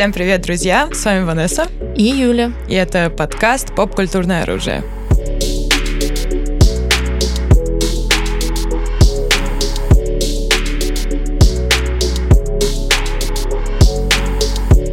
Всем привет, друзья! С вами Ванесса. И Юля. И это подкаст «Поп-культурное оружие».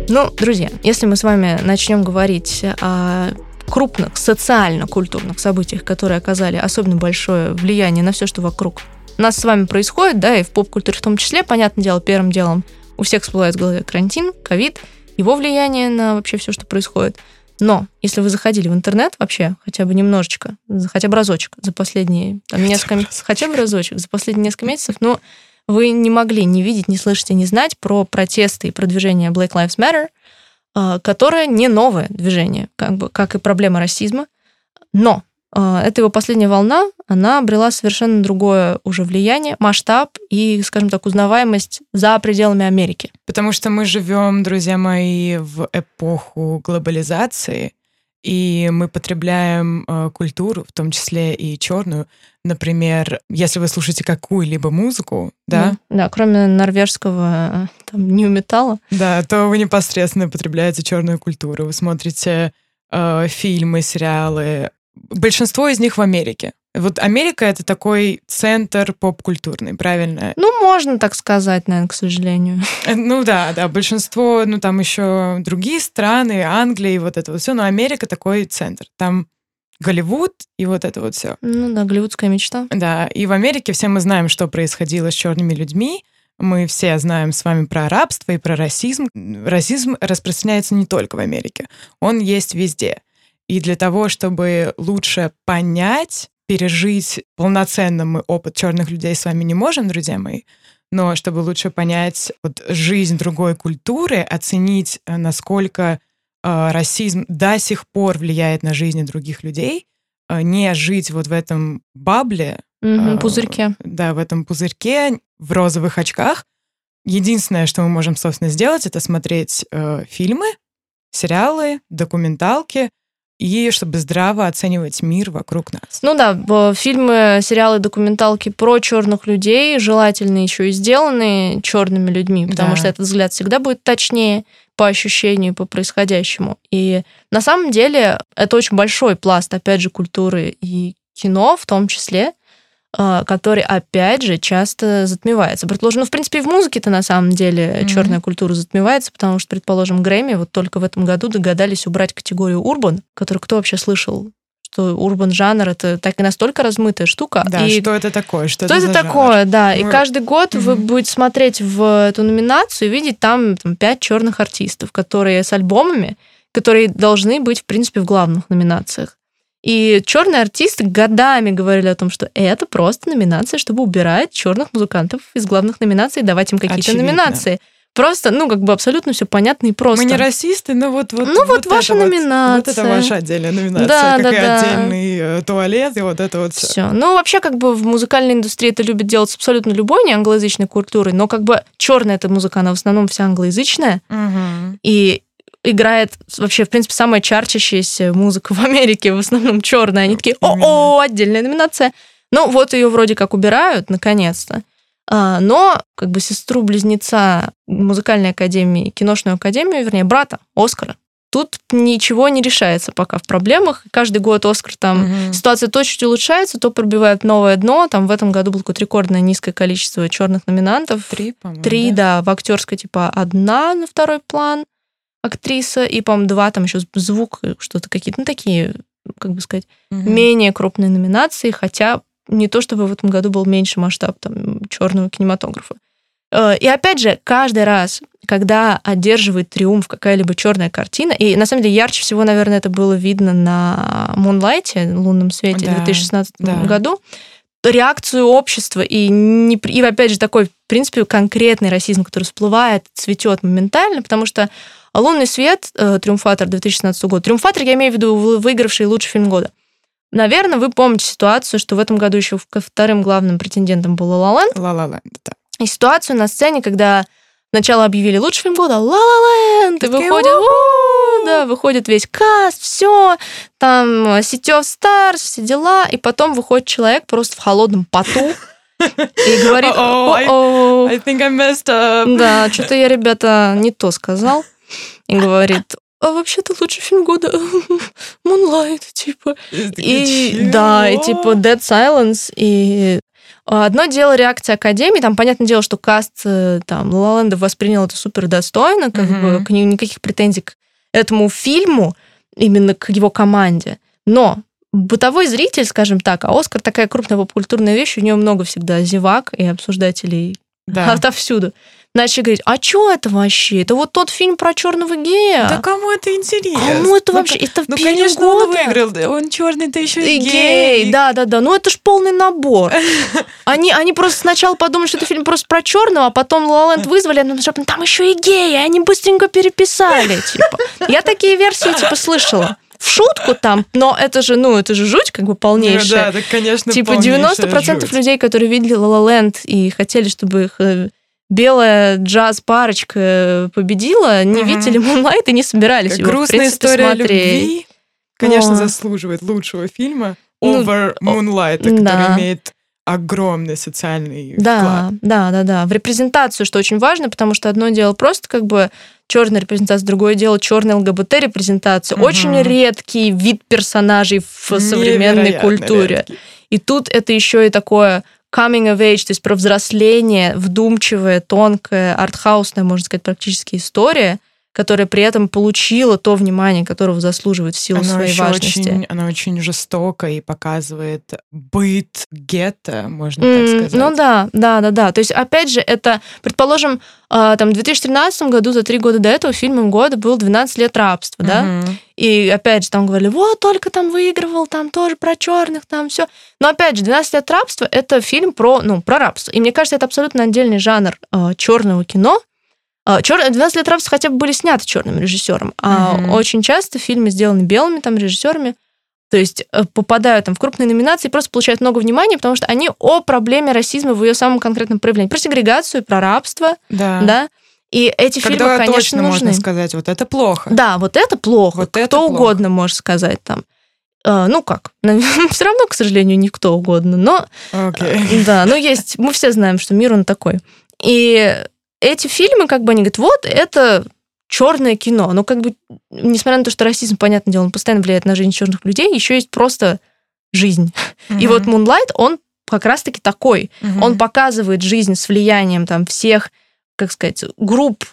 Ну, друзья, если мы с вами начнем говорить о крупных социально-культурных событиях, которые оказали особенно большое влияние на все, что вокруг нас с вами происходит, да, и в поп-культуре в том числе, понятное дело, первым делом у всех всплывает в голове карантин, ковид, его влияние на вообще все, что происходит. Но если вы заходили в интернет вообще хотя бы немножечко, хотя бы разочек за последние там, хотя несколько месяцев, хотя бы разочек за последние несколько месяцев, ну, вы не могли не видеть, не слышать и не знать про протесты и продвижение Black Lives Matter, а, которое не новое движение, как бы, как и проблема расизма. Но эта его последняя волна, она обрела совершенно другое уже влияние, масштаб и, скажем так, узнаваемость за пределами Америки. Потому что мы живем, друзья мои, в эпоху глобализации, и мы потребляем э, культуру, в том числе и черную. Например, если вы слушаете какую-либо музыку, да? Да, да кроме норвежского там нью-металла. Да, то вы непосредственно потребляете черную культуру. Вы смотрите э, фильмы, сериалы, большинство из них в Америке. Вот Америка это такой центр поп-культурный, правильно? Ну, можно так сказать, наверное, к сожалению. Э, ну да, да, большинство, ну там еще другие страны, Англия и вот это вот все, но Америка такой центр. Там Голливуд и вот это вот все. Ну да, голливудская мечта. Да, и в Америке все мы знаем, что происходило с черными людьми. Мы все знаем с вами про рабство и про расизм. Расизм распространяется не только в Америке, он есть везде. И для того, чтобы лучше понять, пережить полноценно мы опыт черных людей с вами не можем, друзья мои, но чтобы лучше понять вот, жизнь другой культуры, оценить, э, насколько э, расизм до сих пор влияет на жизни других людей, э, не жить вот в этом бабле, угу, э, пузырьке. Да, в этом пузырьке, в розовых очках. Единственное, что мы можем, собственно, сделать, это смотреть э, фильмы, сериалы, документалки, и чтобы здраво оценивать мир вокруг нас. Ну да, фильмы, сериалы, документалки про черных людей желательно еще и сделаны черными людьми, потому да. что этот взгляд всегда будет точнее по ощущению, по происходящему. И на самом деле это очень большой пласт, опять же, культуры и кино в том числе, который, опять же, часто затмевается. Предположим, ну, в принципе, и в музыке-то на самом деле mm-hmm. черная культура затмевается, потому что, предположим, Грэмми вот только в этом году догадались убрать категорию урбан, которую кто вообще слышал? что урбан жанр это так и настолько размытая штука. Да, и что это такое? Что, что это, это такое, жанр? да. И каждый год mm-hmm. вы будете смотреть в эту номинацию и видеть там, там пять черных артистов, которые с альбомами, которые должны быть, в принципе, в главных номинациях. И черные артисты годами говорили о том, что это просто номинация, чтобы убирать черных музыкантов из главных номинаций и давать им какие-то Очевидно. номинации. Просто, ну, как бы абсолютно все понятно и просто. Мы не расисты, но вот вот. Ну, вот, вот ваша номинация. Вот, вот это ваша отдельная номинация, да, как да, и да. отдельный э, туалет, и вот это вот все. Все. Ну, вообще, как бы в музыкальной индустрии это любят делать с абсолютно любой не англоязычной культурой, но как бы черная эта музыка, она в основном вся англоязычная. Угу. И играет вообще, в принципе, самая чарчащаяся музыка в Америке, в основном черная. Они такие, о-о, отдельная номинация. Ну, вот ее вроде как убирают, наконец-то. А, но как бы сестру-близнеца музыкальной академии, киношную академию, вернее, брата Оскара, тут ничего не решается пока в проблемах. Каждый год Оскар там угу. ситуация то чуть улучшается, то пробивает новое дно. Там в этом году было какое-то рекордное низкое количество черных номинантов. Три, по-моему. Три, да? да, в актерской типа одна на второй план актриса, и, по-моему, два там еще звук, что-то какие-то, ну, такие, как бы сказать, угу. менее крупные номинации, хотя не то чтобы в этом году был меньше масштаб там черного кинематографа. Э, и опять же, каждый раз, когда одерживает триумф какая-либо черная картина, и на самом деле ярче всего, наверное, это было видно на Moonlight, лунном свете да, в 2016 да. году, реакцию общества и, не, и опять же такой, в принципе, конкретный расизм, который всплывает, цветет моментально, потому что «Лунный свет», э, «Триумфатор» 2016 года. «Триумфатор» я имею в виду выигравший лучший фильм года. Наверное, вы помните ситуацию, что в этом году еще вторым главным претендентом был «Ла Ла Ленд». «Ла Ла Ленд», да. И ситуацию на сцене, когда сначала объявили лучший фильм года «Ла Ла Ленд», и выходит, да, выходит весь cast, все, там City of Stars, все дела, и потом выходит человек просто в холодном поту, и говорит, oh, I, I think I messed up. Да, что-то я, ребята, не то сказал. И говорит, а вообще-то лучший фильм года Moonlight, типа. И да, и типа Dead Silence, и Одно дело реакция Академии, там, понятное дело, что каст э, там Лаланда воспринял это супер достойно, как mm-hmm. бы к нему никаких претензий к этому фильму, именно к его команде. Но бытовой зритель, скажем так, а Оскар такая крупная попкультурная вещь, у нее много всегда зевак и обсуждателей да. отовсюду начали говорить, а что это вообще? Это вот тот фильм про черного гея. Да кому это интересно? Кому это ну, вообще? Это ну, конечно, года. он выиграл. Он черный, ты еще и, и гей. гей. Да, да, да. Ну это ж полный набор. Они, они просто сначала подумали, что это фильм просто про черного, а потом Лоланд вызвали, а там еще и геи, и они быстренько переписали. Типа. Я такие версии типа слышала в шутку там, но это же, ну, это же жуть как бы полнейшая. Ну, да, это, конечно, Типа 90% жуть. людей, которые видели La La Land и хотели, чтобы их э, белая джаз-парочка победила, не угу. видели Moonlight и не собирались как его, грустная в принципе, история смотреть. любви, конечно, Но... заслуживает лучшего фильма ну, over Moonlight, который да. имеет огромный социальный да, вклад. Да, да, да. В репрезентацию, что очень важно, потому что одно дело просто как бы черная репрезентация, другое дело черная ЛГБТ-репрезентация. Угу. Очень редкий вид персонажей в современной культуре. Редкий. И тут это еще и такое coming of age, то есть про взросление, вдумчивая, тонкая, артхаусная, можно сказать, практически история, которая при этом получила то внимание, которого заслуживает в силу она своей важности. Очень, она очень жестока и показывает быт гетто, можно mm, так сказать. Ну да, да, да, да. То есть, опять же, это, предположим, а, там, в 2013 году, за три года до этого, фильмом года был «12 лет рабства», да? Mm-hmm. И опять же, там говорили, вот, только там выигрывал, там тоже про черных, там все. Но опять же, «12 лет рабства» — это фильм про, ну, про рабство. И мне кажется, это абсолютно отдельный жанр э, черного кино, Чер... 12 лет рабства хотя бы были сняты черным режиссером, а mm-hmm. очень часто фильмы сделаны белыми там режиссерами, то есть э, попадают там в крупные номинации и просто получают много внимания, потому что они о проблеме расизма в ее самом конкретном проявлении. Про сегрегацию, про рабство, да. да? И эти Когда фильмы, конечно, точно нужны. можно сказать, вот это плохо. Да, вот это плохо. Вот Кто это плохо. угодно может сказать там. Uh, ну как, все равно, к сожалению, никто угодно, но okay. да, но есть, мы все знаем, что мир он такой. И эти фильмы, как бы они говорят, вот это черное кино. Но как бы, несмотря на то, что расизм, понятное дело, он постоянно влияет на жизнь черных людей, еще есть просто жизнь. Mm-hmm. И вот Moonlight, он как раз-таки такой. Mm-hmm. Он показывает жизнь с влиянием там всех, как сказать, групп.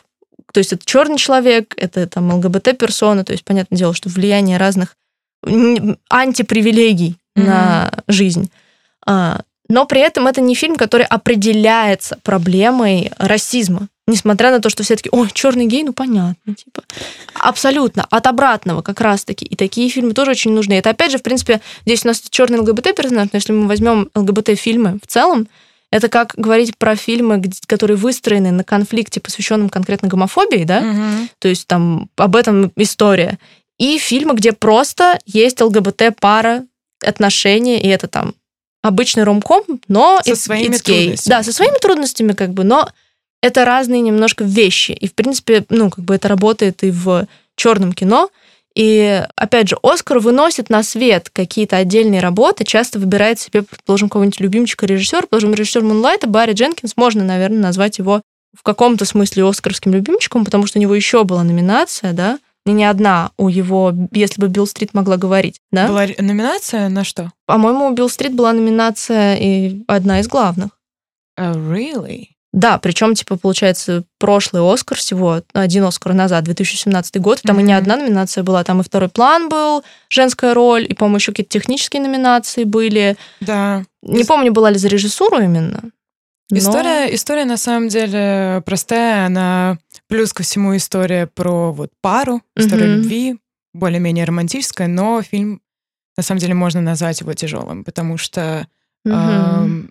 То есть это черный человек, это там ЛГБТ-персона, то есть понятное дело, что влияние разных антипривилегий mm-hmm. на жизнь. А, но при этом это не фильм, который определяется проблемой расизма. Несмотря на то, что все таки ой, черный гей, ну понятно, типа. Абсолютно. От обратного как раз-таки. И такие фильмы тоже очень нужны. Это опять же, в принципе, здесь у нас черный ЛГБТ персонаж, но если мы возьмем ЛГБТ-фильмы в целом, это как говорить про фильмы, которые выстроены на конфликте, посвященном конкретно гомофобии, да? Угу. То есть там об этом история. И фильмы, где просто есть ЛГБТ-пара, отношения, и это там обычный ромком, но со своими трудностями. Да, со своими трудностями, как бы, но это разные немножко вещи. И, в принципе, ну, как бы это работает и в черном кино. И, опять же, Оскар выносит на свет какие-то отдельные работы, часто выбирает себе, предположим, кого-нибудь любимчика режиссера, предположим, режиссер Мунлайта, Барри Дженкинс, можно, наверное, назвать его в каком-то смысле оскаровским любимчиком, потому что у него еще была номинация, да, не одна у его, если бы Билл Стрит могла говорить, да? Была номинация на что? По-моему, у Билл Стрит была номинация и одна из главных. Uh, really? Да, причем, типа, получается, прошлый Оскар всего, один Оскар назад, 2017 год, там mm-hmm. и не одна номинация была, там и второй план был, женская роль, и, по-моему, еще какие-то технические номинации были. Да. Не помню, была ли за режиссуру именно. Но... История, история на самом деле простая, она Плюс ко всему история про вот пару, история mm-hmm. любви, более-менее романтическая, но фильм, на самом деле, можно назвать его тяжелым, потому что mm-hmm. э,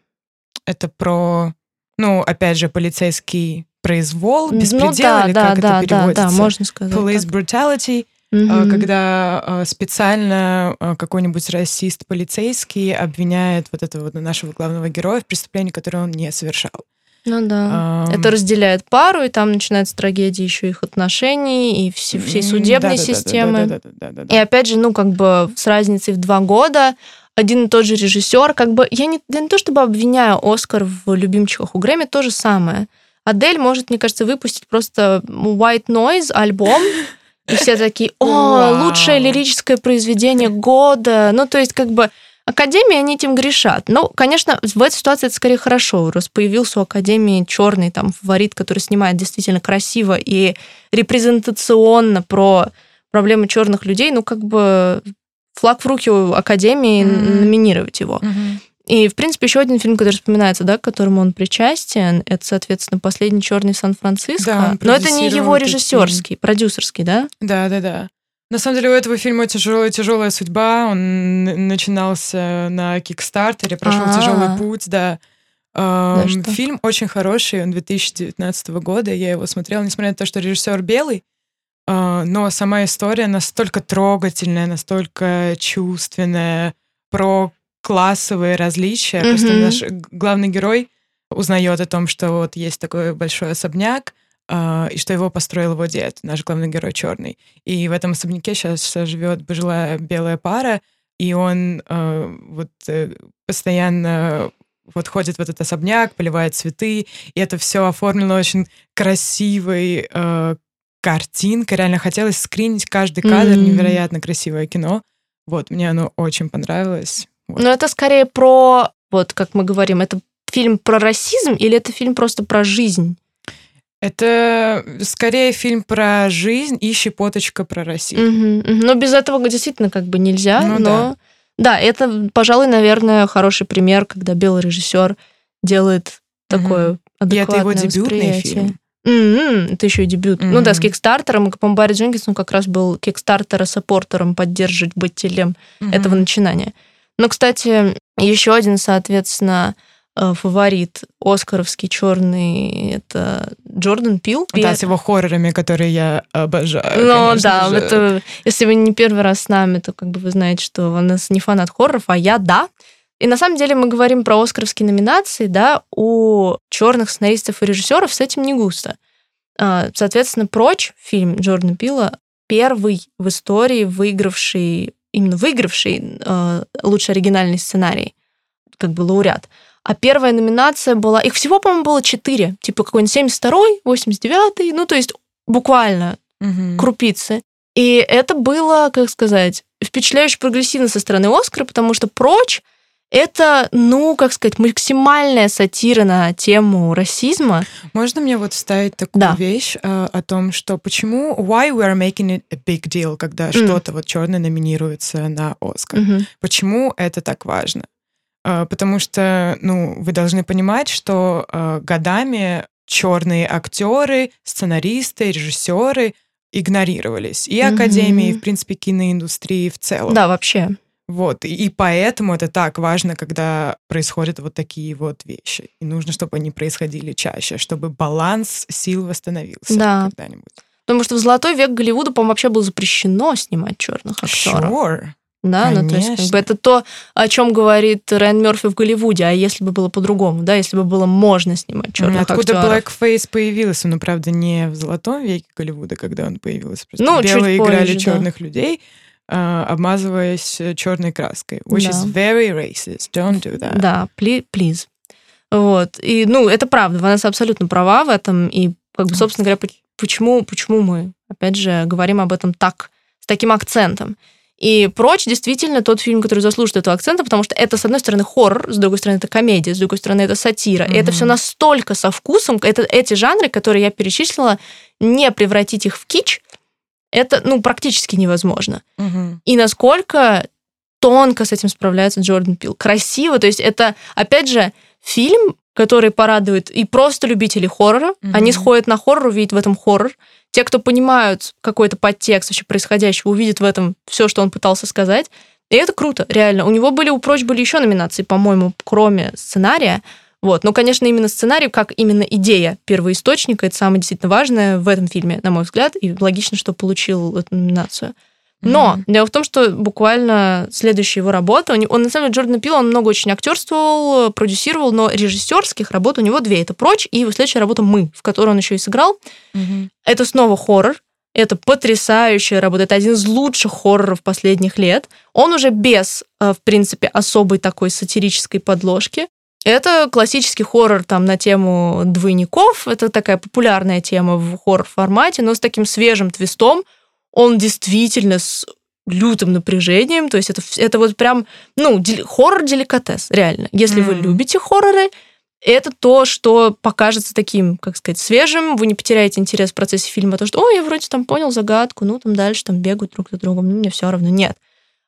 это про, ну, опять же, полицейский произвол, беспредел, ну, да, или да, как да, это переводится? Да, да, можно сказать. Police так. brutality, mm-hmm. когда специально какой-нибудь расист полицейский обвиняет вот этого вот нашего главного героя в преступлении, которое он не совершал. Ну да. Um... Это разделяет пару, и там начинается трагедия еще их отношений и всей, всей судебной да, системы. И опять же, ну, как бы с разницей в два года один и тот же режиссер, как бы я не, я не то чтобы обвиняю Оскар в любимчиках у Грэмми, то же самое. Адель может, мне кажется, выпустить просто White Noise альбом, и все такие, о, лучшее лирическое произведение года. Ну, то есть, как бы, Академии, они этим грешат. Но, конечно, в этой ситуации это скорее хорошо. Раз появился у Академии черный там фаворит, который снимает действительно красиво и репрезентационно про проблемы черных людей, ну, как бы флаг в руки у Академии mm-hmm. номинировать его. Mm-hmm. И, в принципе, еще один фильм, который вспоминается, да, к которому он причастен, это, соответственно, «Последний черный Сан-Франциско». Да, Но это не его режиссерский, продюсерский, да? Да, да, да. На самом деле у этого фильма тяжелая, тяжелая судьба. Он начинался на Кикстартере, прошел А-а-а. тяжелый путь, да. да фильм очень хороший, он 2019 года, я его смотрела, несмотря на то, что режиссер белый, а, но сама история настолько трогательная, настолько чувственная, про классовые различия. Mm-hmm. Просто наш главный герой узнает о том, что вот есть такой большой особняк, э, и что его построил его дед, наш главный герой черный. И в этом особняке сейчас живет пожилая белая пара, и он э, вот э, постоянно вот ходит в этот особняк, поливает цветы, и это все оформлено очень красивой э, картинкой. Реально хотелось скринить каждый кадр, mm-hmm. невероятно красивое кино. Вот, мне оно очень понравилось. Вот. Но это скорее про, вот как мы говорим, это фильм про расизм или это фильм просто про жизнь? Это скорее фильм про жизнь и щепоточка про расизм. Угу, угу. Но без этого действительно как бы нельзя. Ну, но да. да, это, пожалуй, наверное, хороший пример, когда белый режиссер делает такое угу. адекватное И это его дебютный фильм. Mm-hmm, это еще и дебют. Mm-hmm. Ну да, с Кикстартером. По-моему, Барри Дженкинс, как раз был Кикстартера-саппортером, поддерживать бытелем mm-hmm. этого начинания. Но, кстати, еще один, соответственно, э, фаворит Оскаровский черный это Джордан Пил. Да, с его хоррорами, которые я обожаю. Ну да, же. это если вы не первый раз с нами, то как бы вы знаете, что у нас не фанат хорроров, а я да. И на самом деле мы говорим про оскаровские номинации, да, у черных сценаристов и режиссеров с этим не густо. А, соответственно, «Прочь» фильм Джордана Пила первый в истории выигравший именно выигравший э, лучший оригинальный сценарий, как бы лауреат. А первая номинация была... Их всего, по-моему, было четыре. Типа какой-нибудь 72-й, 89-й. Ну, то есть буквально угу. крупицы. И это было, как сказать, впечатляюще прогрессивно со стороны Оскара, потому что «Прочь» это, ну, как сказать, максимальная сатира на тему расизма. Можно мне вот вставить такую да. вещь э, о том, что почему why we are making it a big deal, когда mm. что-то вот черное номинируется на Оскар? Mm-hmm. Почему это так важно? Э, потому что, ну, вы должны понимать, что э, годами черные актеры, сценаристы, режиссеры игнорировались и mm-hmm. академии, и, в принципе, киноиндустрии в целом. Да, вообще. Вот, и поэтому это так важно, когда происходят вот такие вот вещи. И нужно, чтобы они происходили чаще, чтобы баланс сил восстановился да. когда-нибудь. Потому что в золотой век Голливуда, по-моему, вообще было запрещено снимать черных актеров. Sure. Да, Конечно. ну то есть как бы, это то, о чем говорит Райан Мерфи в Голливуде, а если бы было по-другому, да, если бы было можно снимать черных Откуда актеров. Blackface появился, ну правда не в золотом веке Голливуда, когда он появился, просто ну, белые играли позже, черных да. людей, а, обмазываясь черной краской, which да. is very racist. Don't do that. Да, please. Вот. И, ну, это правда, Ванесса абсолютно права в этом. И, как бы, собственно говоря, почему, почему мы, опять же, говорим об этом так, с таким акцентом. И «Прочь» действительно тот фильм, который заслуживает этого акцента, потому что это, с одной стороны, хоррор, с другой стороны, это комедия, с другой стороны, это сатира. Mm-hmm. И это все настолько со вкусом. Это эти жанры, которые я перечислила, не превратить их в кич, это, ну, практически невозможно. Угу. И насколько тонко с этим справляется Джордан Пил. Красиво, то есть это, опять же, фильм, который порадует и просто любителей хоррора. Угу. Они сходят на хоррор, увидят в этом хоррор. Те, кто понимают какой-то подтекст вообще происходящего, увидят в этом все, что он пытался сказать. И это круто, реально. У него были, у Прочь были еще номинации, по-моему, кроме сценария. Вот. Но, конечно, именно сценарий, как именно идея первоисточника, это самое действительно важное в этом фильме, на мой взгляд, и логично, что получил эту номинацию. Но mm-hmm. дело в том, что буквально следующая его работа, он, он на самом деле Джордан Пил, он много очень актерствовал, продюсировал, но режиссерских работ у него две. Это «Прочь» и его следующая работа «Мы», в которой он еще и сыграл. Mm-hmm. Это снова хоррор. Это потрясающая работа. Это один из лучших хорроров последних лет. Он уже без, э, в принципе, особой такой сатирической подложки. Это классический хоррор там на тему двойников. Это такая популярная тема в хоррор-формате, но с таким свежим твистом. Он действительно с лютым напряжением. То есть это, это вот прям, ну, хоррор-деликатес, реально. Если mm. вы любите хорроры, это то, что покажется таким, как сказать, свежим, вы не потеряете интерес в процессе фильма, то, что, ой, я вроде там понял загадку, ну, там дальше там бегают друг за другом, ну, мне все равно. Нет.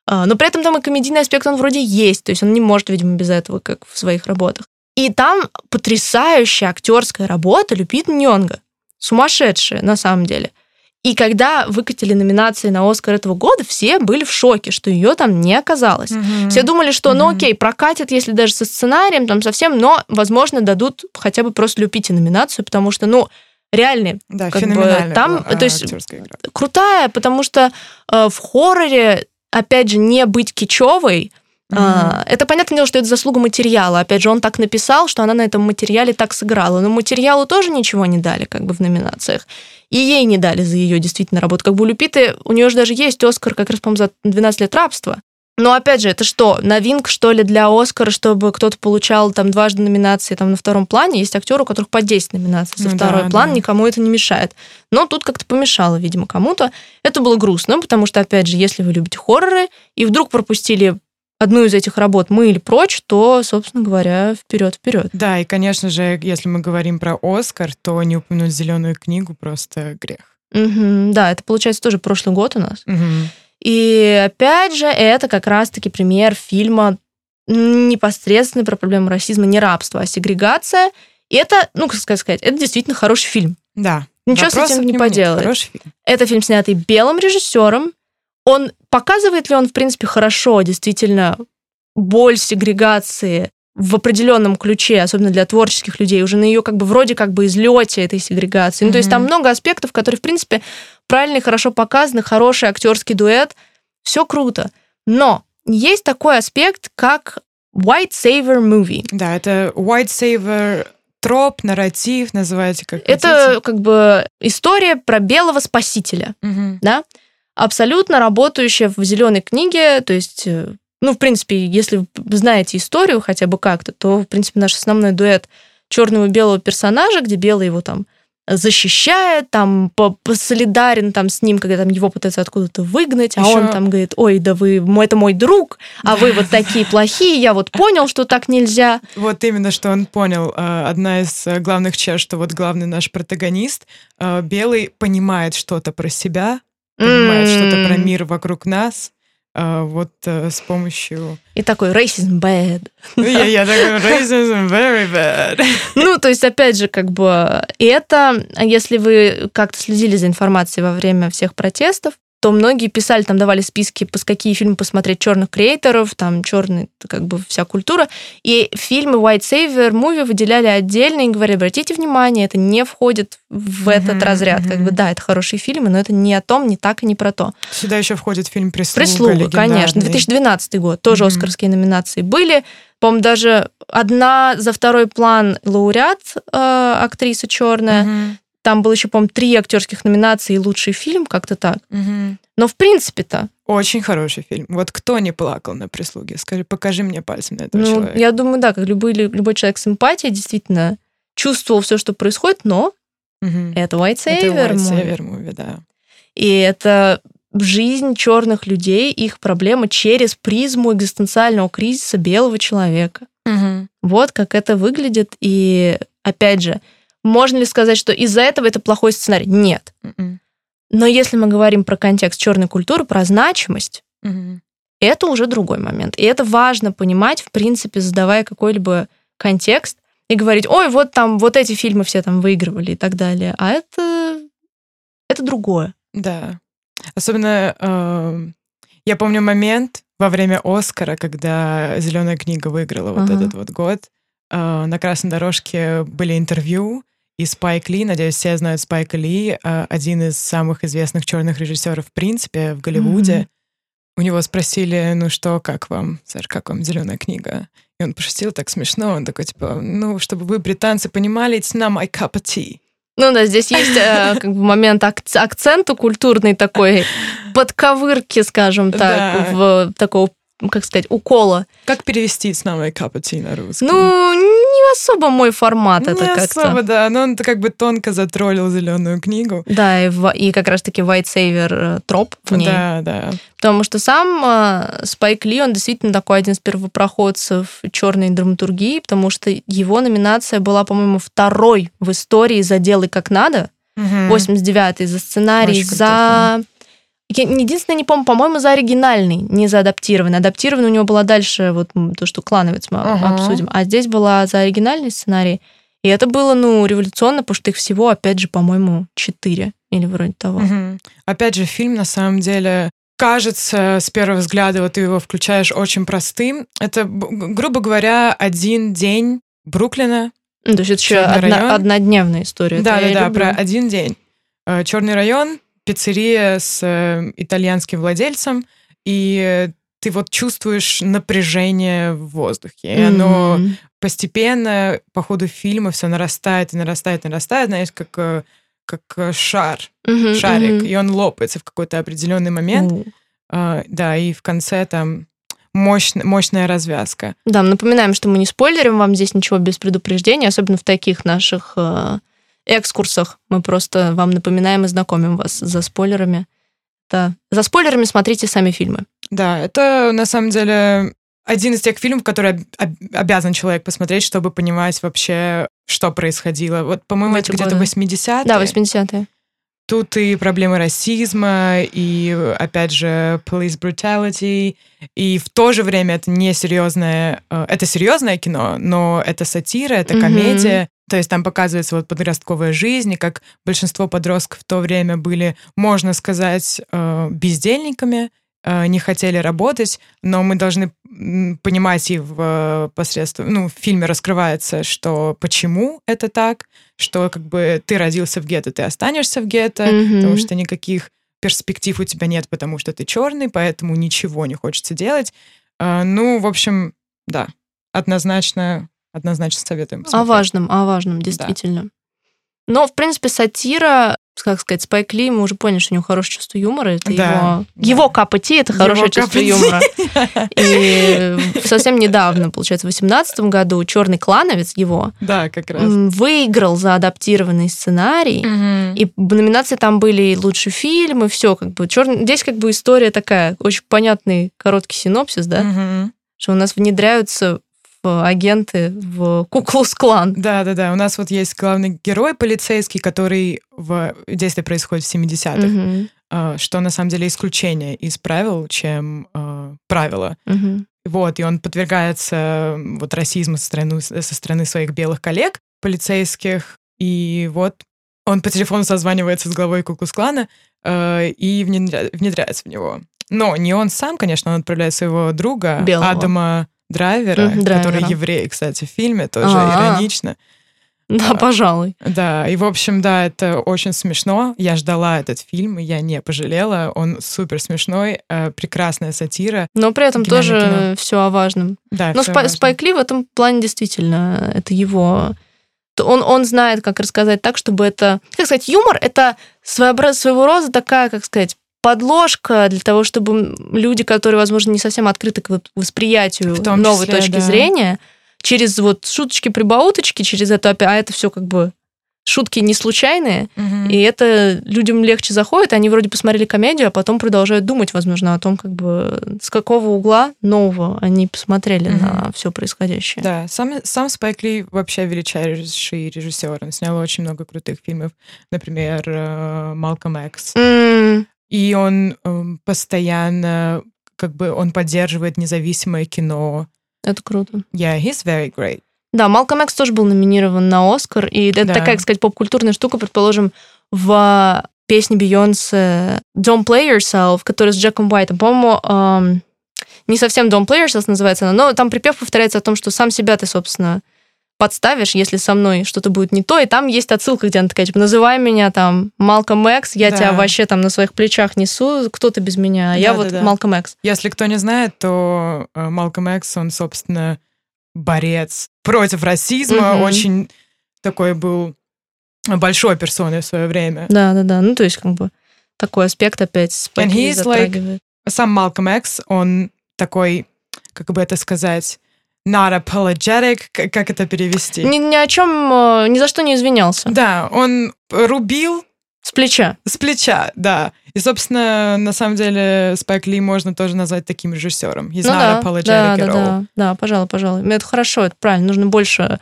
А, но при этом там и комедийный аспект, он вроде есть, то есть он не может, видимо, без этого, как в своих работах. И там потрясающая актерская работа Люпит Ньонга. Сумасшедшая, на самом деле. И когда выкатили номинации на Оскар этого года, все были в шоке, что ее там не оказалось. Mm-hmm. Все думали, что, ну окей, прокатит, если даже со сценарием, там совсем, но, возможно, дадут хотя бы просто Люпите номинацию, потому что, ну, реальный. Да, как бы, там, была, то есть крутая, потому что э, в хорроре опять же, не быть кичевой, Mm-hmm. Это понятное дело, что это заслуга материала. Опять же, он так написал, что она на этом материале так сыграла. Но материалу тоже ничего не дали, как бы в номинациях. И ей не дали за ее действительно работу. Как бы у Люпиты, у нее же даже есть Оскар, как раз, по-моему, за 12 лет рабства. Но опять же, это что, новинка, что ли, для Оскара, чтобы кто-то получал там дважды номинации там на втором плане? Есть актеры, у которых по 10 номинаций за ну, второй да, план, да. никому это не мешает. Но тут как-то помешало, видимо, кому-то. Это было грустно, потому что, опять же, если вы любите хорроры, и вдруг пропустили одну из этих работ мы или прочь, то, собственно говоря, вперед вперед. Да, и, конечно же, если мы говорим про Оскар, то не упомянуть зеленую книгу просто грех. Угу, да, это получается тоже прошлый год у нас. Угу. И опять же, это как раз-таки пример фильма непосредственно про проблему расизма, не рабства, а сегрегация. И это, ну, как сказать, это действительно хороший фильм. Да. Ничего с этим не поделаешь. Это фильм, снятый белым режиссером. Он показывает ли он, в принципе, хорошо, действительно, боль сегрегации в определенном ключе, особенно для творческих людей, уже на ее как бы вроде как бы излете этой сегрегации. Mm-hmm. Ну, то есть там много аспектов, которые, в принципе, правильно и хорошо показаны, хороший актерский дуэт, все круто. Но есть такой аспект, как white saver movie. Да, это white saver троп, нарратив, называйте как Это хотите. как бы история про белого спасителя, угу. да, абсолютно работающая в зеленой книге, то есть, э, ну, в принципе, если вы знаете историю хотя бы как-то, то, в принципе, наш основной дуэт черного и белого персонажа, где белый его там защищает, там солидарен там с ним, когда там его пытаются откуда-то выгнать, Еще... а он там говорит, ой, да вы, это мой друг, а вы вот такие плохие, я вот понял, что так нельзя. Вот именно, что он понял. А, одна из э, главных черт, что вот главный наш протагонист, э, белый, понимает что-то про себя, понимает что-то про мир вокруг нас, вот uh, с помощью... И такой racism bad. Я, я такой racism very bad. Ну, то есть, опять же, как бы это, если вы как-то следили за информацией во время всех протестов, то многие писали, там давали списки, по какие фильмы посмотреть черных креаторов, там черный, как бы вся культура. И фильмы White Savior Movie выделяли отдельно и говорили, обратите внимание, это не входит в этот mm-hmm, разряд. Mm-hmm. Как бы да, это хорошие фильмы, но это не о том, не так и не про то. Сюда еще входит фильм «Прислуга». «Прислуга», конечно. 2012 год. Тоже mm-hmm. оскарские номинации были. По-моему, даже одна за второй план лауреат, э, актриса черная. Mm-hmm. Там было еще, по-моему, три актерских номинации и лучший фильм, как-то так. Угу. Но в принципе-то... Очень хороший фильм. Вот кто не плакал на прислуге? Скажи, покажи мне пальцем на этого ну, человека. Я думаю, да, как любой, любой человек с эмпатией действительно чувствовал все, что происходит, но угу. это White Savior. Это White movie, да. И это жизнь черных людей, их проблемы через призму экзистенциального кризиса белого человека. Угу. Вот как это выглядит. И опять же, можно ли сказать, что из-за этого это плохой сценарий? Нет. Mm-mm. Но если мы говорим про контекст черной культуры, про значимость, mm-hmm. это уже другой момент. И это важно понимать, в принципе, задавая какой-либо контекст и говорить, ой, вот там, вот эти фильмы все там выигрывали и так далее. А это, это другое. Да. Особенно э, я помню момент во время Оскара, когда Зеленая книга выиграла вот uh-huh. этот вот год. Э, на красной дорожке были интервью и Спайк Ли, надеюсь, все знают Спайка Ли, а, один из самых известных черных режиссеров в принципе в Голливуде. Mm-hmm. У него спросили, ну что, как вам, сэр, как вам зеленая книга? И он пошутил так смешно, он такой, типа, ну, чтобы вы, британцы, понимали, it's not my cup of tea. Ну да, здесь есть э, как бы момент акцента культурный такой, подковырки, скажем так, да. в такого как сказать, укола. Как перевести с новой капати на русский? Ну, не особо мой формат не это как-то. особо, да. Но он как бы тонко затроллил зеленую книгу. Да, и, в- и как раз-таки White Saver э, троп в ней. Да, да. Потому что сам э, Спайк Ли, он действительно такой один из первопроходцев черной драматургии, потому что его номинация была, по-моему, второй в истории за «Делай как надо», Мгм. 89-й, за сценарий, Очень за... Я единственное, не помню, по-моему, за оригинальный, не за адаптированный. Адаптированный у него была дальше, вот то, что «Клановец» мы Ага. обсудим. А здесь была за оригинальный сценарий. И это было, ну, революционно, потому что их всего, опять же, по-моему, четыре или вроде того. Мгм. Опять же, фильм на самом деле кажется с первого взгляда, вот ты его включаешь очень простым. Это, грубо говоря, один день Бруклина. Ну, то есть это еще одна- однодневная история. Да, Это да, да, люблю. про один день. Черный район, пиццерия с э, итальянским владельцем, и ты вот чувствуешь напряжение в воздухе. И оно постепенно по ходу фильма все нарастает и нарастает и нарастает, знаешь, как, э, как э, шар, Мгм, шарик, мгм. и он лопается в какой-то определенный момент. У. А, да, и в конце там мощная, мощная развязка. Да, напоминаем, что мы не спойлерим вам здесь ничего без предупреждения, особенно в таких наших э, экскурсах. Мы просто вам напоминаем и знакомим вас за спойлерами. Да. За спойлерами смотрите сами фильмы. Да, это на самом деле один из тех фильмов, который об- об- обязан человек посмотреть, чтобы понимать вообще, что происходило. Вот, по-моему, В это где-то годы. 80-е. Да, 80-е. Тут и проблемы расизма, и, опять же, police brutality, и в то же время это не серьезное, э, это серьезное кино, но это сатира, это комедия, то есть там показывается вот подростковая жизнь, и как большинство подростков в то время были, можно сказать, э, бездельниками, не хотели работать, но мы должны понимать и в э, посредством, ну, в фильме раскрывается, что почему это так, что как бы ты родился в гетто, ты останешься в гетто, Мгм. потому что никаких перспектив у тебя нет, потому что ты черный, поэтому ничего не хочется делать. А, ну, в общем, да, однозначно, однозначно советуем О посмотреть. важном, о важном, действительно. Но, в принципе, сатира, как сказать, Спайк Ли, мы уже поняли, что у него хорошее чувство юмора. Это Да, его, да. его капоти, это Его хорошее чувство капоти. юмора. И совсем недавно, получается, в 2018 году «Черный клановец» его Да, как раз. выиграл за адаптированный сценарий. Мгм. И номинации там были лучший фильм, и все. Как бы черный... Здесь как бы история такая, очень понятный короткий синопсис, да, Мгм. что у нас внедряются в агенты в Куклус-клан. Да, да, да. У нас вот есть главный герой полицейский, который в действие происходит в 70-х, Мгм, а, что на самом деле исключение из правил, чем а, правило. мгм. Вот, и он подвергается вот расизму со стороны, со стороны своих белых коллег, полицейских, и вот он по телефону созванивается с главой Куклус-клана э, и внедря- внедряется в него. Но не он сам, конечно, он отправляет своего друга Белого. Адама Драйвера, Мгм, который Драйвера. еврей, кстати, в фильме, тоже А. иронично. Да, А. пожалуй. Да, и, в общем, да, это очень смешно. Я ждала этот фильм, и я не пожалела. Он супер смешной, э, прекрасная сатира. Но при этом тоже все о важном. Да, Но Спай- важно. Спайк Ли в этом плане действительно это его. Он, он знает, как рассказать так, чтобы это... Как сказать, юмор — это своеобраз, своего рода такая, как сказать, подложка для того, чтобы люди, которые, возможно, не совсем открыты к восприятию В том новой числе, точки да. зрения, через вот шуточки-прибауточки, через это а это все как бы шутки не случайные, Мгм. и это людям легче заходит, они вроде посмотрели комедию, а потом продолжают думать, возможно, о том, как бы с какого угла нового они посмотрели Мгм. на все происходящее. Да, сам, сам Спайк Ли вообще величайший режиссер. Он снял очень много крутых фильмов. Например, э, «Малком Экс». М, И он эм, постоянно, как бы, он поддерживает независимое кино. Это круто. Yeah, he's very great. Да, Малком Экс тоже был номинирован на Оскар, и это Да. такая, так сказать, поп-культурная штука, предположим, в песне Бейонсе «Don't Play Yourself», которая с Джеком Уайтом, по-моему, эм, не совсем «Don't Play Yourself» называется она, но там припев повторяется о том, что сам себя ты, собственно, подставишь, если со мной что-то будет не то, и там есть отсылка, где она такая, типа, называй меня там Малком Экс, я Да. тебя вообще там на своих плечах несу, кто ты без меня, а я вот Да-да-да. Малком Экс. Если кто не знает, то э, Малком Экс, он, собственно, борец против расизма. Мгм. Очень такой был большой персоной в свое время. Да-да-да, ну то есть как бы такой аспект опять Ли he's like-. Сам Малком Экс, он такой, как бы это сказать, not apologetic, как это перевести? Ни, ни о чем, э, ни за что не извинялся. Да, он рубил С плеча. с плеча, да. И, собственно, на самом деле Спайк Ли можно тоже назвать таким режиссером. He's ну not да, apologetic да, at да, all. да, да, пожалуй, пожалуй. Это хорошо, это правильно. Нужно больше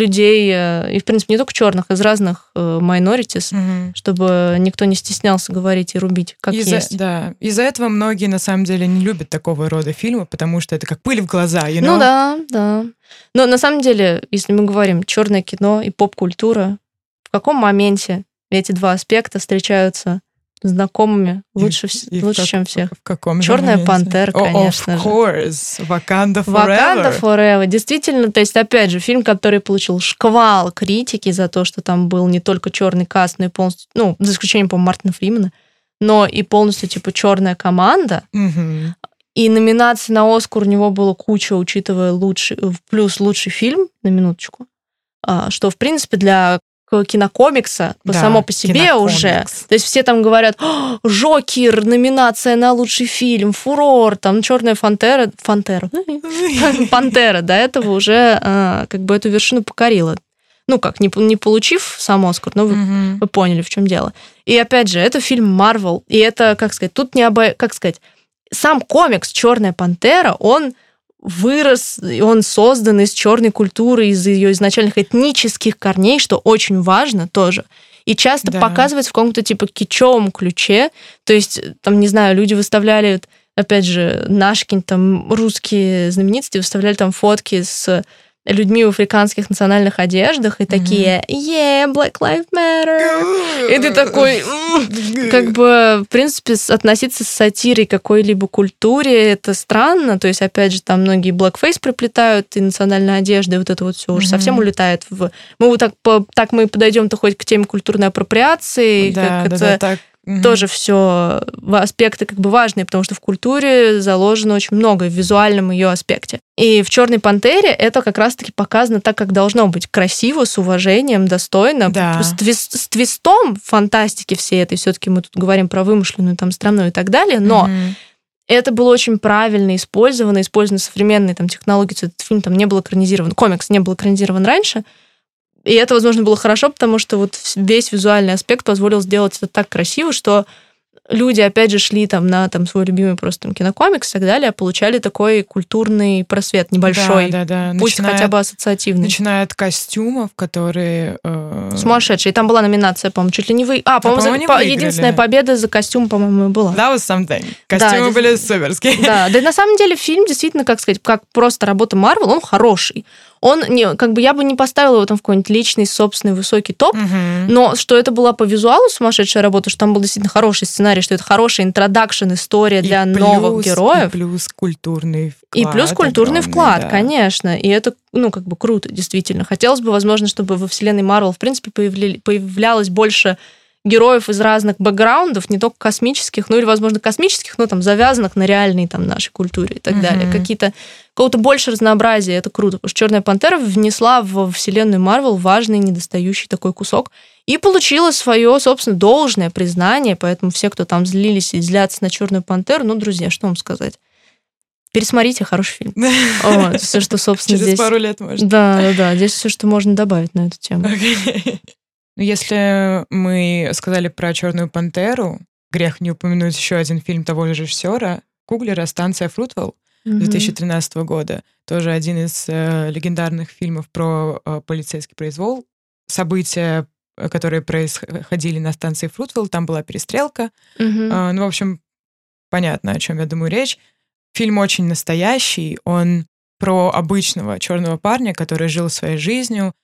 людей, э, и, в принципе, не только черных, из разных э, minorities, Мгм. чтобы никто не стеснялся говорить и рубить, как Из-за, есть. да, из-за этого многие на самом деле не любят такого рода фильмы, потому что это как пыль в глаза, you know? Ну да, да. Но на самом деле, если мы говорим черное кино и поп-культура, в каком моменте эти два аспекта встречаются знакомыми лучше, и лучше как- чем всех? В каком же Чёрная моменте? пантера, конечно Of же. course, Wakanda Forever. Wakanda Forever. Действительно, то есть, опять же, фильм, который получил шквал критики за то, что там был не только черный каст, но и полностью, ну, за исключением, по Мартина Фримена, но и полностью, типа, черная команда. Мгм. И номинаций на Оскар у него было куча, учитывая лучший, плюс лучший фильм, на минуточку, А, что, в принципе, для кинокомикса Да, само по себе уже. кинокомикс. То есть все там говорят, «О, Жокер, номинация на лучший фильм, фурор, там Черная фантера, фантера, пантера до этого уже а, как бы эту вершину покорила. Ну как, не, не получив сам Оскар, но вы вы поняли, в чем дело. И опять же, это фильм Марвел, и это, как сказать, тут не обо... как сказать, сам комикс Черная пантера, он вырос, и он создан из черной культуры, из ее изначальных этнических корней, что очень важно тоже. И часто Да. показывается в каком-то типа кичевом ключе. То есть, там, не знаю, люди выставляли, опять же, какие-нибудь там русские знаменитости выставляли там фотки с людьми в африканских национальных одеждах и такие «Yeah, Black Lives Matter!» И ты такой, «М, как бы, в принципе, относиться с сатирой какой-либо культуре, это странно. То есть, опять же, там многие blackface приплетают, и национальная одежда, и вот это вот все уже совсем улетает в... Мы вот так, по- так мы подойдем-то хоть к теме культурной апроприации, Да, как да, это да, так. Мгм. тоже все аспекты как бы важные, потому что в культуре заложено очень много в визуальном ее аспекте. И в Черной пантере это как раз-таки показано так, как должно быть. Красиво, с уважением, достойно. Да. С, твис- с твистом фантастики всей этой. Все-таки мы тут говорим про вымышленную, там, странную и так далее. Но Мгм. это было очень правильно использовано, использованы современные там, технологии. Этот фильм там не был экранизирован, комикс не был экранизирован раньше. И это, возможно, было хорошо, потому что вот весь визуальный аспект позволил сделать это так красиво, что люди, опять же, шли там на там, свой любимый просто там, кинокомикс и так далее, а получали такой культурный просвет небольшой, Да, да, да. пусть Начиная- хотя бы ассоциативный. Начиная от костюмов, которые... э, Сумасшедший. И там была номинация, по-моему, чуть ли не вы. А, по-моему, по-моему, за- не по- выиграли. единственная победа за костюм, по-моему, и была. That was something. Костюмы Да, были суперские. Да, да, и на самом деле фильм действительно, как сказать, как просто работа Марвел, он хороший. Он не, как бы я бы не поставила его там в какой-нибудь личный, собственный высокий топ, Мгм. но что это была по визуалу сумасшедшая работа, что там был действительно хороший сценарий, что это хорошая интродакшн история И для плюс- новых героев. И плюс культурный вклад. И плюс культурный огромный, вклад, да. конечно. И это, ну, как бы круто, действительно. Хотелось бы, возможно, чтобы во вселенной Марвел, в принципе, появля- появлялось больше героев из разных бэкграундов, не только космических, ну или, возможно, космических, но там завязанных на реальной там нашей культуре и так Мгм. далее. Какие-то какого-то больше разнообразия, это круто, потому что Черная пантера внесла в вселенную Марвел важный недостающий такой кусок и получила свое, собственно, должное признание, поэтому все, кто там злились и злятся на Черную пантеру, ну, друзья, что вам сказать? Пересмотрите хороший фильм. Вот, все, что, собственно, Через здесь... пару лет, может. Да, да, да. Здесь все, что можно добавить на эту тему. Окей. Ну, Если мы сказали про Черную пантеру, грех не упомянуть еще один фильм того же режиссера Куглера «Станция Фрутвелл» 2013 года. Тоже один из э, легендарных фильмов про э, полицейский произвол. События, э, которые происходили на станции Фрутвелл, там была перестрелка. Мгм. А, ну, в общем, понятно, о чем я думаю речь. Фильм очень настоящий. Он про обычного черного парня, который жил своей жизнью,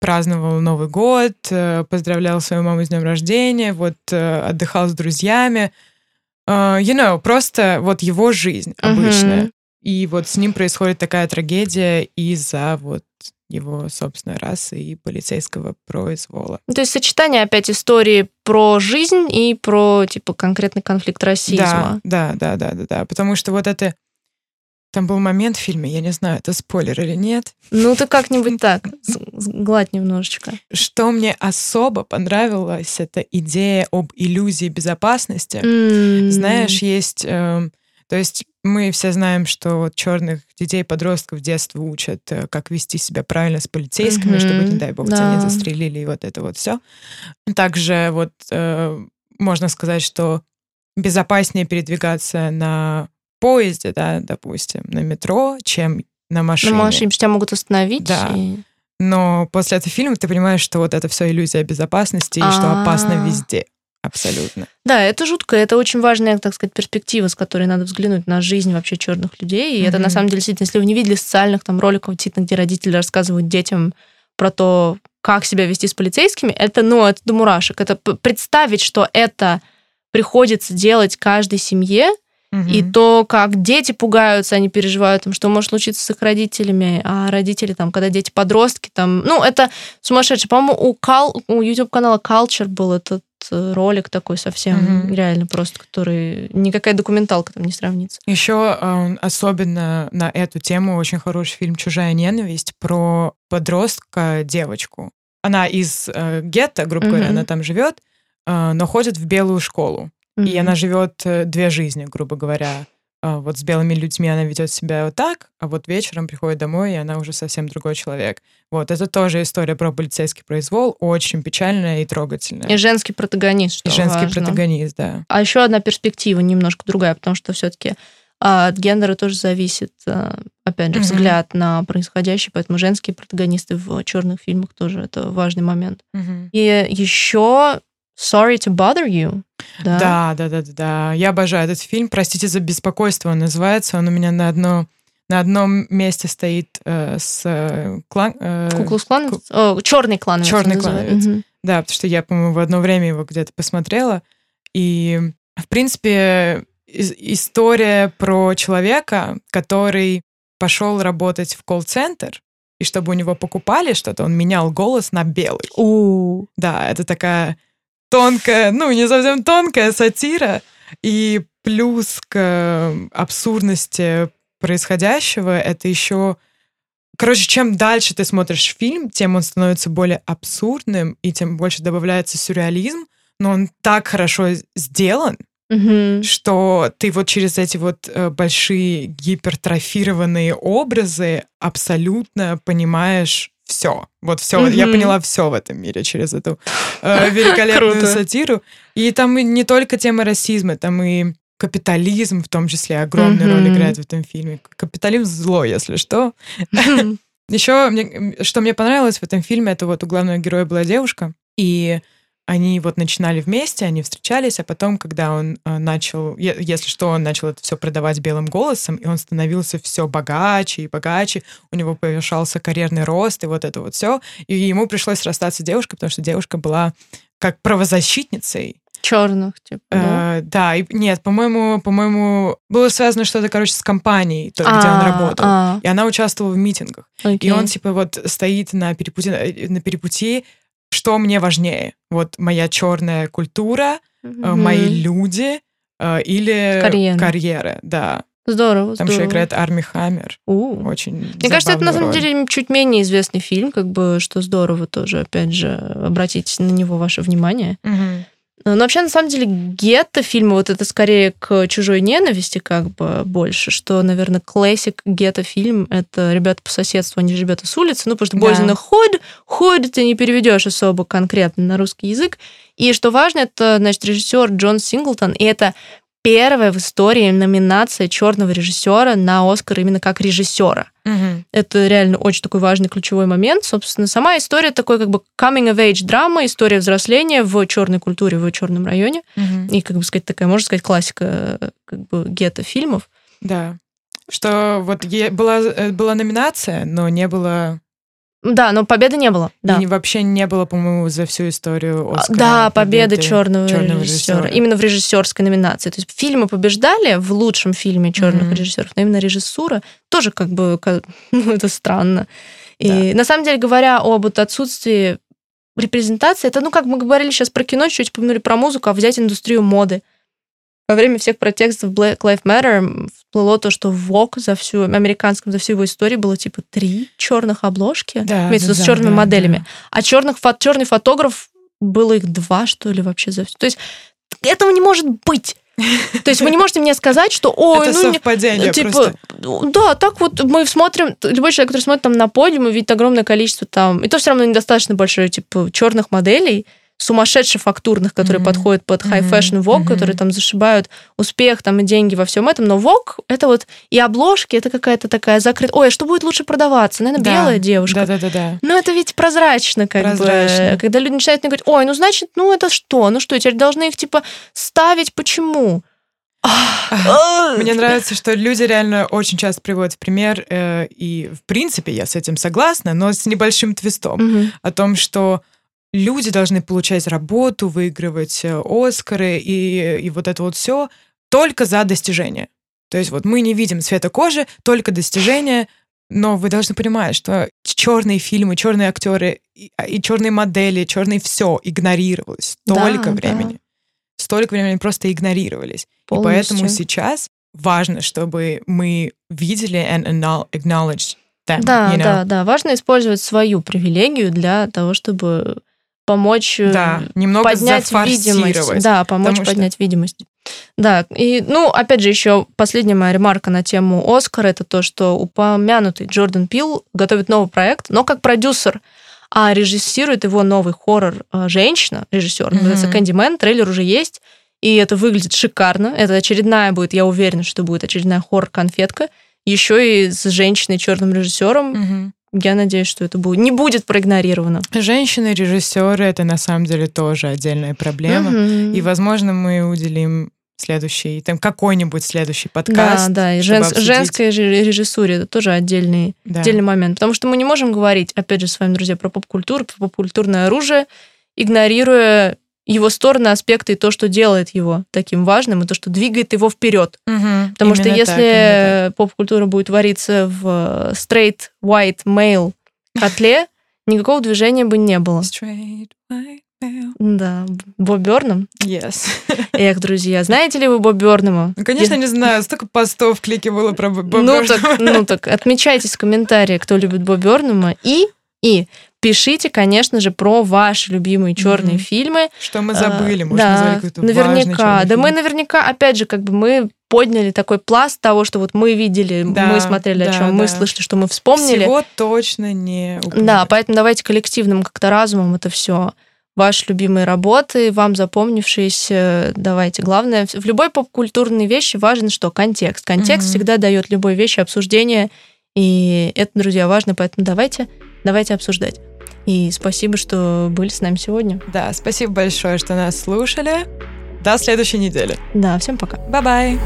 праздновал Новый год, э, поздравлял свою маму с днем рождения, вот э, отдыхал с друзьями. А, You know, просто вот его жизнь обычная. Мгм. И вот с ним происходит такая трагедия из-за вот его собственной расы и полицейского произвола. То есть сочетание опять истории про жизнь и про, типа, конкретный конфликт расизма. Да, да, да, да, да, да. Потому что вот это... Там был момент в фильме, я не знаю, это спойлер или нет, Ну, ты как-нибудь так, гладь немножечко. что мне особо понравилось, это идея об иллюзии безопасности. М. Знаешь, есть... эм, То есть мы все знаем, что вот черных детей, подростков в детстве учат, э, как вести себя правильно с полицейскими, Мгм, чтобы, не дай бог, тебя да. не застрелили, и вот это вот все. Также вот э, можно сказать, что безопаснее передвигаться на поезде, да, допустим, на метро, чем на машине. На машине, тебя могут остановить. Да. и- Но после этого фильма ты понимаешь, что вот это все иллюзия безопасности, и что опасно А. везде. Абсолютно. Да, это жутко, это очень важная, так сказать, перспектива, с которой надо взглянуть на жизнь вообще черных людей. И это на самом деле, действительно, если вы не видели социальных там роликов, действительно, где родители рассказывают детям про то, как себя вести с полицейскими, это, ну, это до мурашек. Это представить, что это приходится делать каждой семье, и то, как дети пугаются, они переживают, там, что может случиться с их родителями, а родители, там, когда дети подростки, там, ну, это сумасшедший. По-моему, у, Кал, у YouTube-канала Culture был этот э, ролик такой совсем Мгм. реально просто, который никакая документалка там не сравнится. Еще э, особенно на эту тему очень хороший фильм «Чужая ненависть» про подростка, девочку. Она из э, гетто, грубо говоря, Мгм. она там живет, но ходит в белую школу. И Мгм. она живет э, две жизни, грубо говоря. А Вот с белыми людьми она ведет себя вот так, а вот вечером приходит домой, и она уже совсем другой человек. Вот, это тоже история про полицейский произвол, очень печальная и трогательная. И женский протагонист, что И женский важно. протагонист, да. А еще одна перспектива немножко другая, потому что все-таки от гендера тоже зависит, а, опять же, Мгм. взгляд на происходящее, поэтому женские протагонисты в черных фильмах тоже это важный момент. Мгм. И еще Sorry to bother you. Да. Да, да, да, да, да. Я обожаю этот фильм. Простите за беспокойство, он называется. Он у меня на одно на одном месте стоит э, с э, клан. э, Куклус клан? Ку- черный клановец. Чёрный он называется. клановец. Мгм. Да, потому что я, по-моему, в одно время его где-то посмотрела. И, в принципе, ис- история про человека, который пошел работать в колл-центр, и чтобы у него покупали что-то, он менял голос на белый. У. Да, это такая тонкая, ну, не совсем тонкая сатира. И плюс к абсурдности происходящего это еще... Короче, чем дальше ты смотришь фильм, тем он становится более абсурдным, и тем больше добавляется сюрреализм, но он так хорошо сделан, Мгм. что ты вот через эти вот э, большие гипертрофированные образы абсолютно понимаешь все. Вот все. Я Мгм. поняла все в этом мире через эту э, великолепную сатиру. И там и не только тема расизма, там и капитализм в том числе огромную роль Мгм. играет в этом фильме. Капитализм зло, если что. Мгм. Еще, мне, что мне понравилось в этом фильме, это вот у главного героя была девушка, и они вот начинали вместе, они встречались, а потом, когда он э, начал, если что, он начал это все продавать белым голосом, и он становился все богаче и богаче, у него повышался карьерный рост и вот это вот все, и ему пришлось расстаться с девушкой, потому что девушка была как правозащитницей, Черных, типа. да. Э, да, и нет, по-моему, по-моему, было связано что-то, короче, с компанией, той, где он А, работал. а, И она участвовала в митингах. И окей. он, типа, вот стоит на перепути, э, на перепути, что мне важнее? Вот моя черная культура, Мгм. мои люди э, или Карьера. карьера, да. Здорово, Там здорово. еще играет Арми Хаммер. У. Очень Мне кажется, это на самом роль. деле чуть менее известный фильм, как бы, что здорово тоже, опять же, обратить на него ваше внимание. Мгм. Но вообще, на самом деле, гетто фильмы, вот это скорее к чужой ненависти как бы больше, что, наверное, классик гетто фильм — это ребята по соседству, они же ребята с улицы, ну, потому что Да. The Hood, Hood ты не переведешь особо конкретно на русский язык. И что важно, это, значит, режиссер Джон Синглтон, и это первая в истории номинация черного режиссера на Оскар именно как режиссера. Мгм. Это реально очень такой важный ключевой момент. Собственно, сама история такой как бы coming of age драма, история взросления в черной культуре, в черном районе. Мгм. И, как бы сказать, такая, можно сказать, классика э, как бы гетто фильмов. Да. Что вот была, э, была номинация, но не было... Да, но победы не было. Да. И вообще не было, по-моему, за всю историю А, Оскара. да, победа победы черного, чёрного режиссера. режиссера. Именно в режиссерской номинации. То есть фильмы побеждали в лучшем фильме черных Мгм. режиссеров, но именно режиссура тоже как бы ка- ну, это странно. И на самом деле, говоря об вот отсутствии репрезентации, это, ну, как мы говорили сейчас про кино, чуть упомянули про музыку, а взять индустрию моды. Во время всех протестов Black Lives Matter всплыло то, что Vogue за всю американском, за всю его историю было типа три черных обложки, Да, имеется в виду да, с черными да, моделями. да. А черных, черный фотограф было их два, что ли, вообще за все. То есть этого не может быть. То есть вы не можете мне сказать, что ой, Это ну совпадение типа, просто. да, так вот мы смотрим, любой человек, который смотрит там на подиум, видит огромное количество там, и то все равно недостаточно большое, типа, черных моделей, сумасшедше фактурных, которые Мгм. подходят под high fashion Vogue, Мгм. которые там зашибают успех там и деньги во всем этом. Но Vogue это вот и обложки, это какая-то такая закрытая. Ой, а что будет лучше продаваться? Наверное, Да. белая девушка. Да-да-да-да. Ну, это ведь прозрачно, как Прозрачно. бы. Когда люди начинают мне говорить, ой, ну, значит, ну, это что? Ну, что, теперь должны их, типа, ставить? Почему? Мне нравится, что люди реально очень часто приводят в пример, э, и в принципе я с этим согласна, но с небольшим твистом, Мгм. о том, что люди должны получать работу, выигрывать э, Оскары и, и вот это вот все только за достижения. То есть вот мы не видим цвета кожи, только достижения, но вы должны понимать, что черные фильмы, черные актеры и, и черные модели, черные все игнорировалось Да, столько да. времени. Столько времени просто игнорировались. И Полностью. поэтому сейчас важно, чтобы мы видели and acknow- acknowledged them. Да, you know? да, да. Важно использовать свою привилегию для того, чтобы помочь э, Да, немного поднять видимость. Да, помочь что- поднять видимость. Да, и, ну, опять же, еще последняя моя ремарка на тему Оскара, это то, что упомянутый Джордан Пил готовит новый проект, но как продюсер, а режиссирует его новый хоррор э, женщина, режиссер, называется Мгм. Кэнди Мэн, трейлер уже есть, и это выглядит шикарно. Это очередная будет, я уверена, что будет очередная хоррор-конфетка, еще и с женщиной черным режиссером. Мгм. Я надеюсь, что это будет, не будет проигнорировано. Женщины-режиссеры это на самом деле тоже отдельная проблема. Мгм. И, возможно, мы уделим следующий, там какой-нибудь следующий Да, подкаст. да, и чтобы женс- обсудить. женская же- режиссура это тоже отдельный, Да. отдельный момент. Потому что мы не можем говорить, опять же, с вами, друзья, про поп-культуру, про поп-культурное оружие, игнорируя его стороны, аспекты и то, что делает его таким важным, и то, что двигает его вперед. Мгм. Потому что если поп-культура будет вариться в э, straight, white, male котле, никакого движения бы не было. Straight white male. Да, Боб Бёрнам. Yes. Эх, друзья, знаете ли вы Боб Бёрнама? Ну, конечно, не знаю, столько постов в клике было про Боб Ну так, ну так, отмечайтесь в комментариях, кто любит Боб Бёрнама, и, и пишите, конечно же, про ваши любимые черные Мгм. фильмы. Что мы забыли, А, может, да, назвали какой-то важный наверняка. чёрный Да мы фильм. наверняка, опять же, как бы мы подняли такой пласт того, что вот мы видели, Да, мы смотрели, о да, чем мы да. слышали, что мы вспомнили. Всего точно не Да, упомянули. поэтому давайте коллективным как-то разумом это все ваши любимые работы, вам запомнившиеся, давайте. Главное, в любой поп-культурной вещи важен что? Контекст. Контекст Мгм. всегда дает любой вещи обсуждение, и это, друзья, важно, поэтому давайте, давайте обсуждать. И спасибо, что были с нами сегодня. Да, спасибо большое, что нас слушали. До следующей недели. Да, всем пока. Bye-bye.